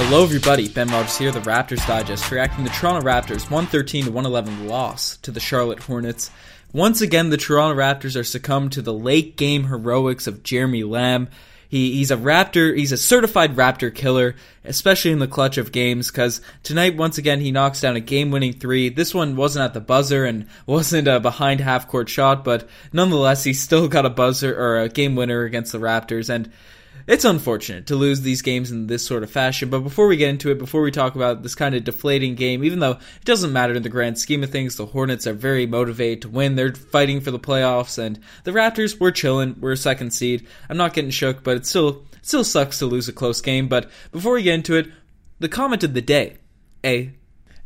Hello, everybody. Ben Rogers here, the Raptors Digest, reacting the Toronto Raptors 113 to 111 loss to the Charlotte Hornets. Once again, the Toronto Raptors are succumbed to the late game heroics of Jeremy Lamb. He, he's a Raptor, he's a certified Raptor killer, especially in the clutch of games, because tonight, once again, he knocks down a game winning three. This one wasn't at the buzzer and wasn't a behind half court shot, but nonetheless, he still got a buzzer or a game winner against the Raptors. And it's unfortunate to lose these games in this sort of fashion, but before we get into it, before we talk about this kind of deflating game, even though it doesn't matter in the grand scheme of things, the Hornets are very motivated to win. They're fighting for the playoffs, and the Raptors, we're chilling. We're a second seed. I'm not getting shook, but it still it still sucks to lose a close game. But before we get into it, the comment of the day, A.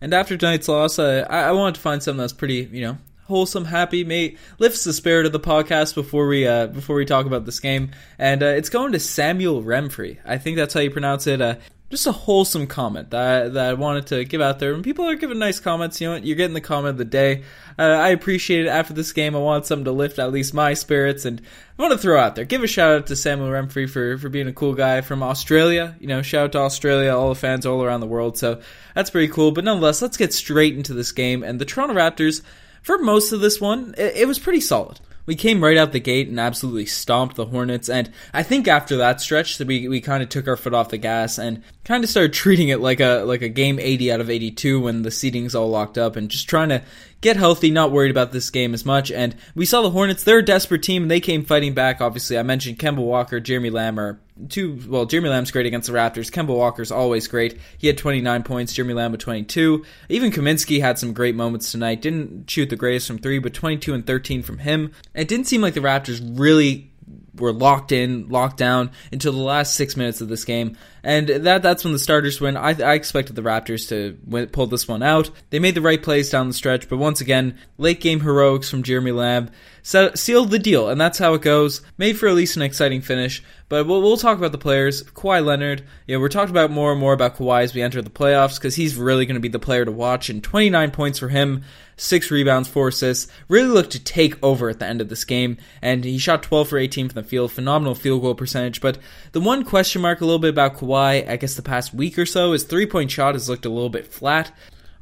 And after tonight's loss, uh, I, I wanted to find something that's pretty, you know, wholesome, happy, may lifts the spirit of the podcast before we uh, before we talk about this game. And uh, it's going to Samuel Remfrey. I think that's how you pronounce it. Uh, just a wholesome comment that, that I wanted to give out there. And people are giving nice comments. You know what? You're getting the comment of the day. Uh, I appreciate it. After this game, I want something to lift at least my spirits. And I want to throw out there, give a shout out to Samuel Remfrey for, for being a cool guy from Australia. You know, shout out to Australia, all the fans all around the world. So that's pretty cool. But nonetheless, let's get straight into this game. And the Toronto Raptors for most of this one, it, it was pretty solid we came right out the gate and absolutely stomped the Hornets. And I think after that stretch, we we kind of took our foot off the gas and kind of started treating it like a like a game 80 out of 82 when the seating's all locked up and just trying to get healthy, not worried about this game as much. And we saw the Hornets; they're a desperate team, and they came fighting back. Obviously, I mentioned Kemba Walker, Jeremy Lamb are two. Well, Jeremy Lamb's great against the Raptors. Kemba Walker's always great. He had 29 points. Jeremy Lamb with 22. Even Kaminsky had some great moments tonight. Didn't shoot the greatest from three, but 22 and 13 from him. It didn't seem like the Raptors really were locked in, locked down until the last six minutes of this game, and that that's when the starters win. I, I expected the Raptors to win, pull this one out. They made the right plays down the stretch, but once again, late game heroics from Jeremy Lamb set, sealed the deal, and that's how it goes. Made for at least an exciting finish. But we'll, we'll talk about the players. Kawhi Leonard, you know, we're talking about more and more about Kawhi as we enter the playoffs because he's really going to be the player to watch. And 29 points for him, six rebounds, four assists. Really looked to take over at the end of this game, and he shot 12 for 18 from the field. Phenomenal field goal percentage. But the one question mark a little bit about Kawhi, I guess the past week or so, his three point shot has looked a little bit flat.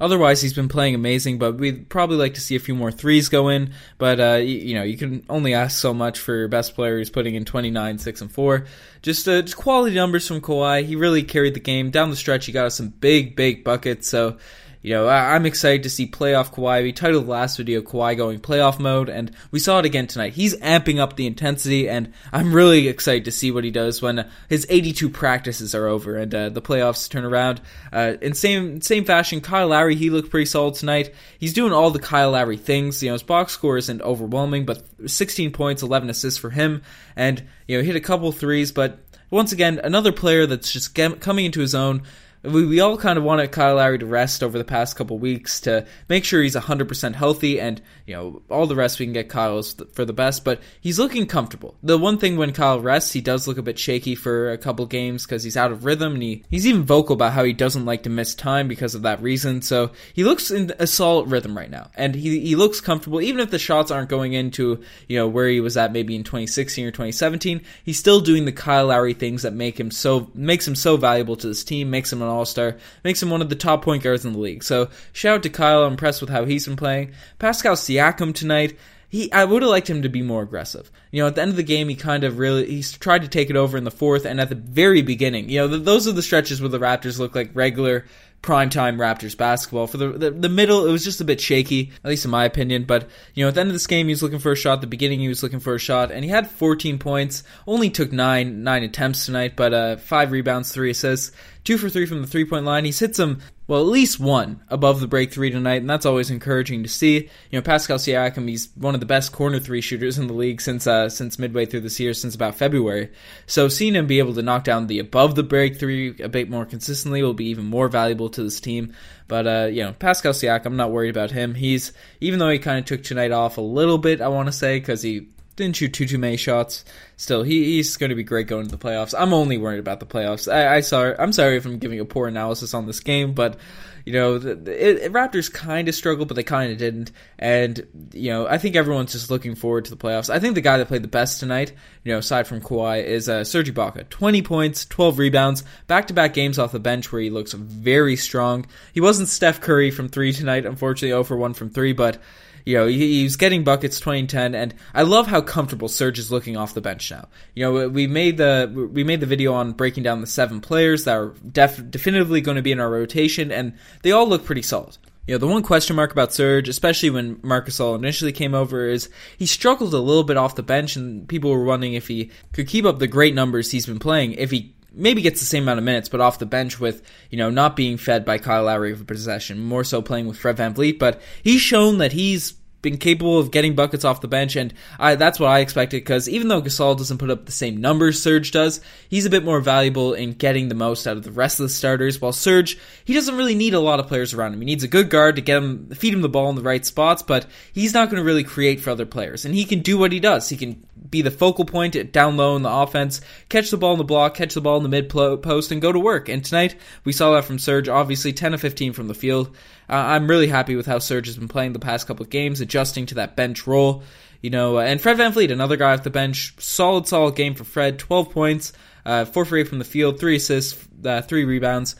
Otherwise, he's been playing amazing, but we'd probably like to see a few more threes go in. But, uh, you, you, know, you can only ask so much for your best player who's putting in 29, 6, and 4. Just, uh, just quality numbers from Kawhi. He really carried the game. Down the stretch, he got us some big, big buckets. So, you know, I, am excited to see playoff Kawhi. We titled the last video Kawhi going playoff mode, and we saw it again tonight. He's amping up the intensity, and I'm really excited to see what he does when his 82 practices are over and uh, the playoffs turn around. Uh, in same same fashion, Kyle Lowry he looked pretty solid tonight. He's doing all the Kyle Lowry things. You know, his box score isn't overwhelming, but 16 points, 11 assists for him, and you know, he hit a couple threes. But once again, another player that's just coming into his own we, we all kind of wanted Kyle Lowry to rest over the past couple weeks to make sure he's 100% healthy and, you know, all the rest we can get Kyle for the best, but he's looking comfortable. The one thing when Kyle rests, he does look a bit shaky for a couple games because he's out of rhythm and he, he's even vocal about how he doesn't like to miss time because of that reason. So he looks in a solid rhythm right now and he, he looks comfortable. Even if the shots aren't going into, you know, where he was at maybe in 2016 or 2017, he's still doing the Kyle Lowry things that make him so, makes him so valuable to this team, makes him an all Star, makes him one of the top point guards in the league. So shout out to Kyle. I'm impressed with how he's been playing. Pascal Siakam tonight. He, I would have liked him to be more aggressive. You know, at the end of the game, he kind of really he's tried to take it over in the fourth, and at the very beginning, you know, those are the stretches where the Raptors look like regular primetime Raptors basketball. For the, the, the middle, it was just a bit shaky, at least in my opinion. But you know, at the end of this game, he was looking for a shot. At the beginning, he was looking for a shot, and he had 14 points. Only took nine nine attempts tonight, but uh, five rebounds, three assists, two for three from the three point line. He's hit some well, at least one above the break three tonight, and that's always encouraging to see. You know, Pascal Siakam, he's one of the best corner three shooters in the league since uh, since midway through this year, since about February. So seeing him be able to knock down the above the break three a bit more consistently will be even more valuable to this team. But uh, you know, Pascal Siakam, I'm not worried about him. He's even though he kind of took tonight off a little bit, I want to say, because he didn't shoot too too many shots. Still, he, he's going to be great going to the playoffs. I'm only worried about the playoffs. I, I sorry, I'm sorry if I'm giving a poor analysis on this game, but you know, the, the it, Raptors kind of struggled, but they kind of didn't. And you know, I think everyone's just looking forward to the playoffs. I think the guy that played the best tonight, you know, aside from Kawhi, is uh, Serge Ibaka. Twenty points, twelve rebounds, back-to-back games off the bench where he looks very strong. He wasn't Steph Curry from three tonight, unfortunately, 0 for one from three, but you know, he, he's getting buckets 2010, and I love how comfortable Serge is looking off the bench now. You know, we made the we made the video on breaking down the seven players that are def- definitively going to be in our rotation, and they all look pretty solid. You know, the one question mark about Serge, especially when Marc Gasol initially came over, is he struggled a little bit off the bench, and people were wondering if he could keep up the great numbers he's been playing if he maybe gets the same amount of minutes, but off the bench with, you know, not being fed by Kyle Lowry of for possession, more so playing with Fred Van VanVleet. But he's shown that he's been capable of getting buckets off the bench, and I, that's what I expected. Because even though Gasol doesn't put up the same numbers Serge does, he's a bit more valuable in getting the most out of the rest of the starters. While Serge, he doesn't really need a lot of players around him. He needs a good guard to get him, feed him the ball in the right spots, but he's not going to really create for other players. And he can do what he does. He can be the focal point down low in the offense, catch the ball in the block, catch the ball in the mid post, and go to work. And tonight we saw that from Serge. Obviously, 10 of 15 from the field. Uh, I'm really happy with how Serge has been playing the past couple of games, adjusting to that bench role. You know, uh, and Fred VanVleet, another guy off the bench, solid, solid game for Fred. 12 points, uh, 4 for 8 from the field, 3 assists, uh, 3 rebounds.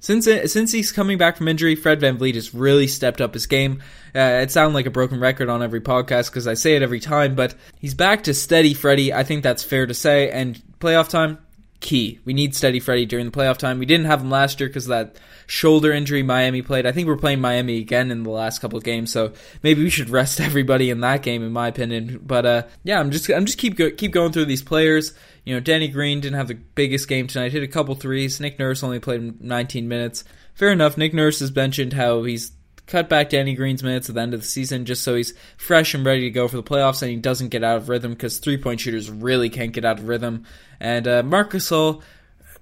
Since it, since he's coming back from injury, Fred VanVleet has really stepped up his game. Uh, it sounds like a broken record on every podcast because I say it every time, but he's back to steady Freddie. I think that's fair to say. And playoff time, key. We need steady Freddie during the playoff time. We didn't have him last year because that shoulder injury Miami played. I think we're playing Miami again in the last couple of games, so maybe we should rest everybody in that game, in my opinion. But uh, yeah, I'm just I'm just keep go- keep going through these players. You know, Danny Green didn't have the biggest game tonight. Hit a couple threes. Nick Nurse only played 19 minutes. Fair enough. Nick Nurse has mentioned how he's cut back Danny Green's minutes at the end of the season just so he's fresh and ready to go for the playoffs and he doesn't get out of rhythm because three point shooters really can't get out of rhythm. And uh, Marc Gasol,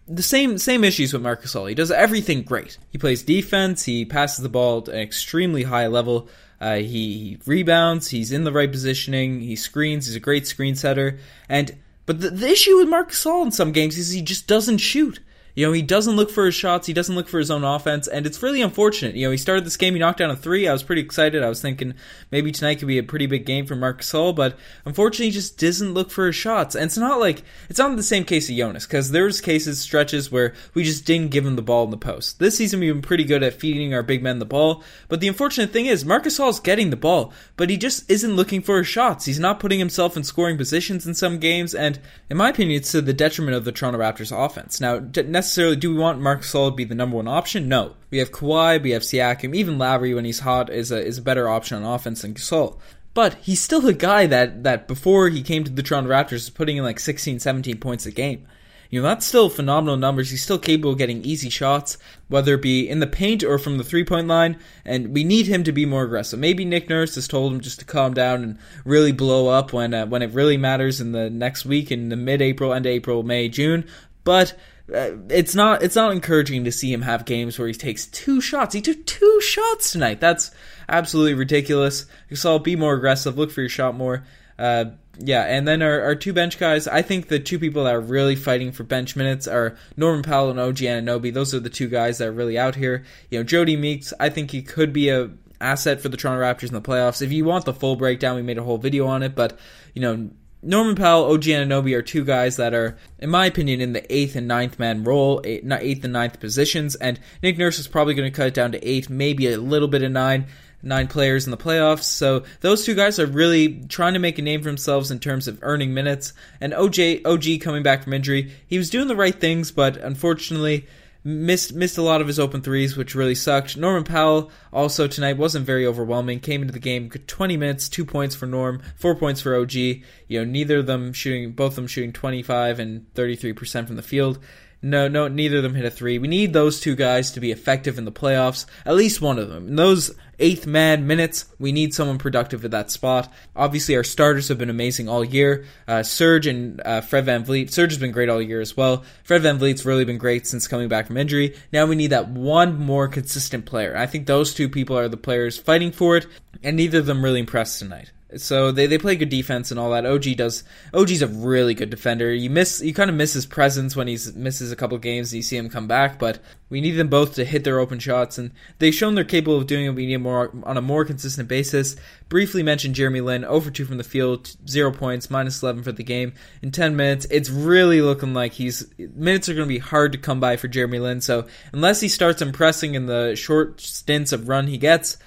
the same same issues with Marc Gasol. He does everything great. He plays defense. He passes the ball at an extremely high level. Uh, he, he, rebounds. He's in the right positioning. He screens. He's a great screen setter. And but the, the issue with Marc Gasol in some games is he just doesn't shoot. You know, he doesn't look for his shots. He doesn't look for his own offense, and it's really unfortunate. You know, he started this game, he knocked down a three. I was pretty excited. I was thinking maybe tonight could be a pretty big game for Marc Gasol, but unfortunately, he just doesn't look for his shots. And it's not like it's not the same case of Jonas because there's cases, stretches where we just didn't give him the ball in the post. This season, we've been pretty good at feeding our big men the ball, but the unfortunate thing is Marc Gasol is getting the ball, but he just isn't looking for his shots. He's not putting himself in scoring positions in some games, and in my opinion, it's to the detriment of the Toronto Raptors offense. Now, necessarily, do we want Marc Gasol to be the number one option? No. We have Kawhi, we have Siakam, even Lowry when he's hot is a is a better option on offense than Gasol. But he's still a guy that, that before he came to the Toronto Raptors was putting in like 16, 17 points a game. You know, that's still phenomenal numbers. He's still capable of getting easy shots, whether it be in the paint or from the three point line, and we need him to be more aggressive. Maybe Nick Nurse has told him just to calm down and really blow up when uh, when it really matters in the next week in the mid April, end April, May, June. But it's not it's not encouraging to see him have games where he takes two shots. He took two shots tonight. That's absolutely ridiculous. So be more aggressive. Look for your shot more. Uh, yeah, and then our, our two bench guys. I think the two people that are really fighting for bench minutes are Norman Powell and OG Anunoby. Those are the two guys that are really out here. You know, Jody Meeks. I think he could be a asset for the Toronto Raptors in the playoffs. If you want the full breakdown, we made a whole video on it. But you know, Norman Powell, OG Anunoby are two guys that are, in my opinion, in the eighth and ninth man role, eight, eighth and ninth positions, and Nick Nurse is probably going to cut it down to eight, maybe a little bit of nine, nine players in the playoffs. So those two guys are really trying to make a name for themselves in terms of earning minutes. And OJ, OG coming back from injury, he was doing the right things, but unfortunately, missed missed a lot of his open threes, which really sucked. Norman Powell also tonight wasn't very overwhelming. Came into the game 20 minutes, two points for Norm, four points for OG. You know, neither of them shooting, both of them shooting 25 and 33 percent from the field. No, no, neither of them hit a three. We need those two guys to be effective in the playoffs. At least one of them. In those eighth man minutes, we need someone productive at that spot. Obviously, our starters have been amazing all year. Uh, Serge and uh, Fred VanVleet. Serge has been great all year as well. Fred Van VanVleet's really been great since coming back from injury. Now we need that one more consistent player. I think those two people are the players fighting for it, and neither of them really impressed tonight So they, they play good defense and all that. OG does. OG's a really good defender. You miss you kind of miss his presence when he misses a couple games. You see him come back, but we need them both to hit their open shots, and they've shown they're capable of doing it. We need more on a more consistent basis. Briefly mentioned Jeremy Lin oh over two from the field, zero points, minus eleven for the game in ten minutes. It's really looking like he's minutes are going to be hard to come by for Jeremy Lin. So unless he starts impressing in the short stints of run he gets.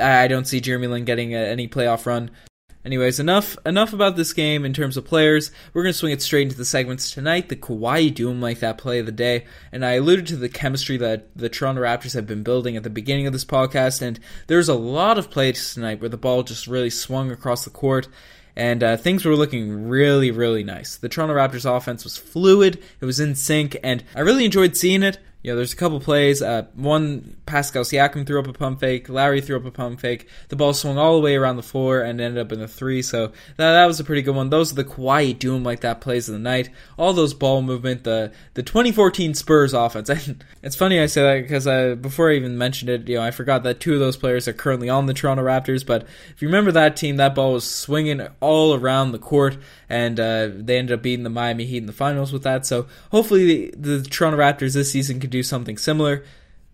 I don't see Jeremy Lin getting any playoff run. Anyways, enough enough about this game in terms of players. We're to swing it straight into the segments tonight. The Kawhi Doom like that play of the day, and I alluded to the chemistry that the Toronto Raptors have been building at the beginning of this podcast. And there's a lot of plays tonight where the ball just really swung across the court, and uh, things were looking really, really nice. The Toronto Raptors offense was fluid, it was in sync, and I really enjoyed seeing it. You know, there's a couple plays. Uh, one, Pascal Siakam threw up a pump fake. Lowry threw up a pump fake. The ball swung all the way around the floor and ended up in the three. So that, that was a pretty good one. Those are the Kawhi doom like that plays of the night. All those ball movement. The the 2014 Spurs offense. And it's funny I say that because I, before I even mentioned it, you know, I forgot that two of those players are currently on the Toronto Raptors. But if you remember that team, that ball was swinging all around the court, and uh, they ended up beating the Miami Heat in the finals with that. So hopefully the, the Toronto Raptors this season can do something similar.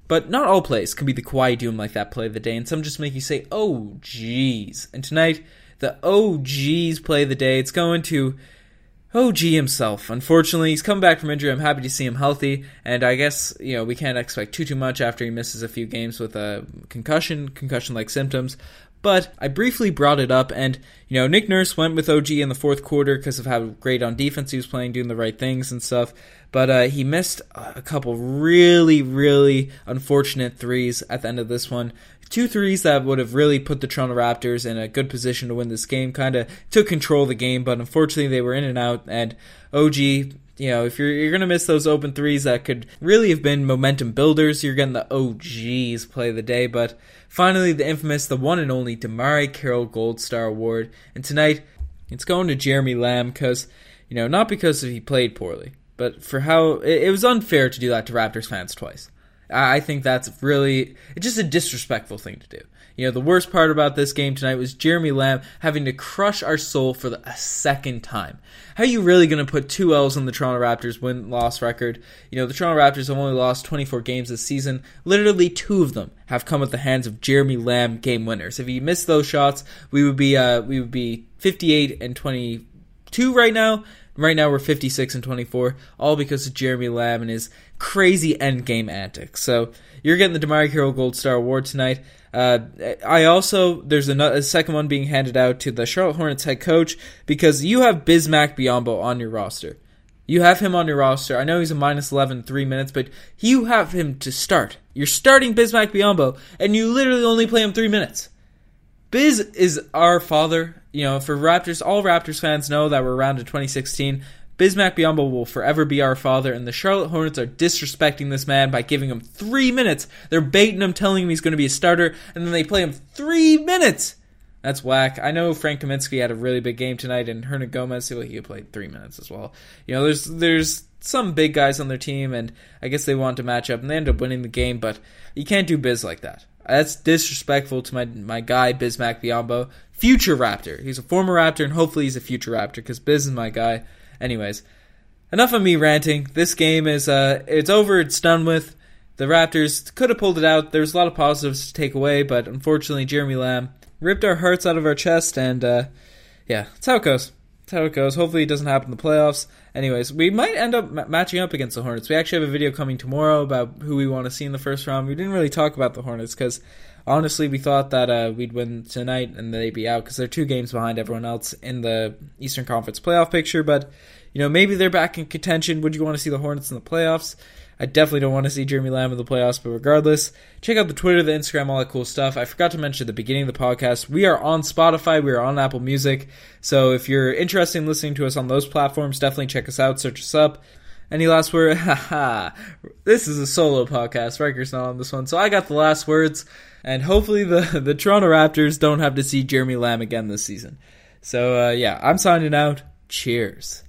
But not all plays can be the Kawhi Doom like that play of the day, and some just make you say, oh, geez. And tonight, the oh, geez play of the day, it's going to OG himself. Unfortunately, he's come back from injury. I'm happy to see him healthy, and I guess you know we can't expect too too much after he misses a few games with a concussion, concussion-like symptoms. But I briefly brought it up, and you know Nick Nurse went with OG in the fourth quarter because of how great on defense he was playing, doing the right things and stuff. But uh, he missed a couple really, really unfortunate threes at the end of this one. Two threes that would have really put the Toronto Raptors in a good position to win this game. Kind of took control of the game, but unfortunately they were in and out. And OG you know, if you're you're gonna miss those open threes that could really have been momentum builders, you're getting the geez play of the day. But finally, the infamous, the one and only DeMarre Carroll Gold Star Award, and tonight it's going to Jeremy Lamb because you know not because he played poorly, but for how it, it was unfair to do that to Raptors fans twice. I think that's really it's just a disrespectful thing to do. You know, the worst part about this game tonight was Jeremy Lamb having to crush our soul for the, a second time. How are you really going to put two L's on the Toronto Raptors win loss record? You know, the Toronto Raptors have only lost 24 games this season. Literally two of them have come at the hands of Jeremy Lamb game winners. If he missed those shots, we would be uh, we would be 58 and 22 right now. Right now we're 56 and 24, all because of Jeremy Lamb and his crazy end game antics. So you're getting the DeMarre Carroll Gold Star Award tonight. Uh, I also there's a, a, second one being handed out to the Charlotte Hornets head coach because you have Bismack Biyombo on your roster. You have him on your roster. I know he's a minus 11 three minutes, but you have him to start. You're starting Bismack Biyombo, and you literally only play him three minutes. Biz is our father. You know, for Raptors, all Raptors fans know that we're around to 2016. Bismack Biyombo will forever be our father, and the Charlotte Hornets are disrespecting this man by giving him three minutes. They're baiting him, telling him he's going to be a starter, and then they play him three minutes. That's whack. I know Frank Kaminsky had a really big game tonight, and Hernangomez, well, he played three minutes as well. You know, there's there's some big guys on their team, and I guess they want to match up, and they end up winning the game, but you can't do Biz like that. That's disrespectful to my my guy Bismack Biyombo, future Raptor. He's a former Raptor, and hopefully he's a future Raptor because Biz is my guy. Anyways, enough of me ranting. This game is uh, it's over. It's done with. The Raptors could have pulled it out. There's a lot of positives to take away, but unfortunately, Jeremy Lamb ripped our hearts out of our chest, and uh, yeah, that's how it goes. That's how it goes. Hopefully, it doesn't happen in the playoffs. Anyways, we might end up ma- matching up against the Hornets. We actually have a video coming tomorrow about who we want to see in the first round. We didn't really talk about the Hornets because honestly, we thought that uh, we'd win tonight and they'd be out because they're two games behind everyone else in the Eastern Conference playoff picture. But you know, maybe they're back in contention. Would you want to see the Hornets in the playoffs? I definitely don't want to see Jeremy Lamb in the playoffs, but regardless, check out the Twitter, the Instagram, all that cool stuff. I forgot to mention at the beginning of the podcast, we are on Spotify, we are on Apple Music. So if you're interested in listening to us on those platforms, definitely check us out, search us up. Any last word? Haha. this is a solo podcast. Riker's not on this one, so I got the last words. And hopefully the, the Toronto Raptors don't have to see Jeremy Lamb again this season. So uh, yeah, I'm signing out. Cheers.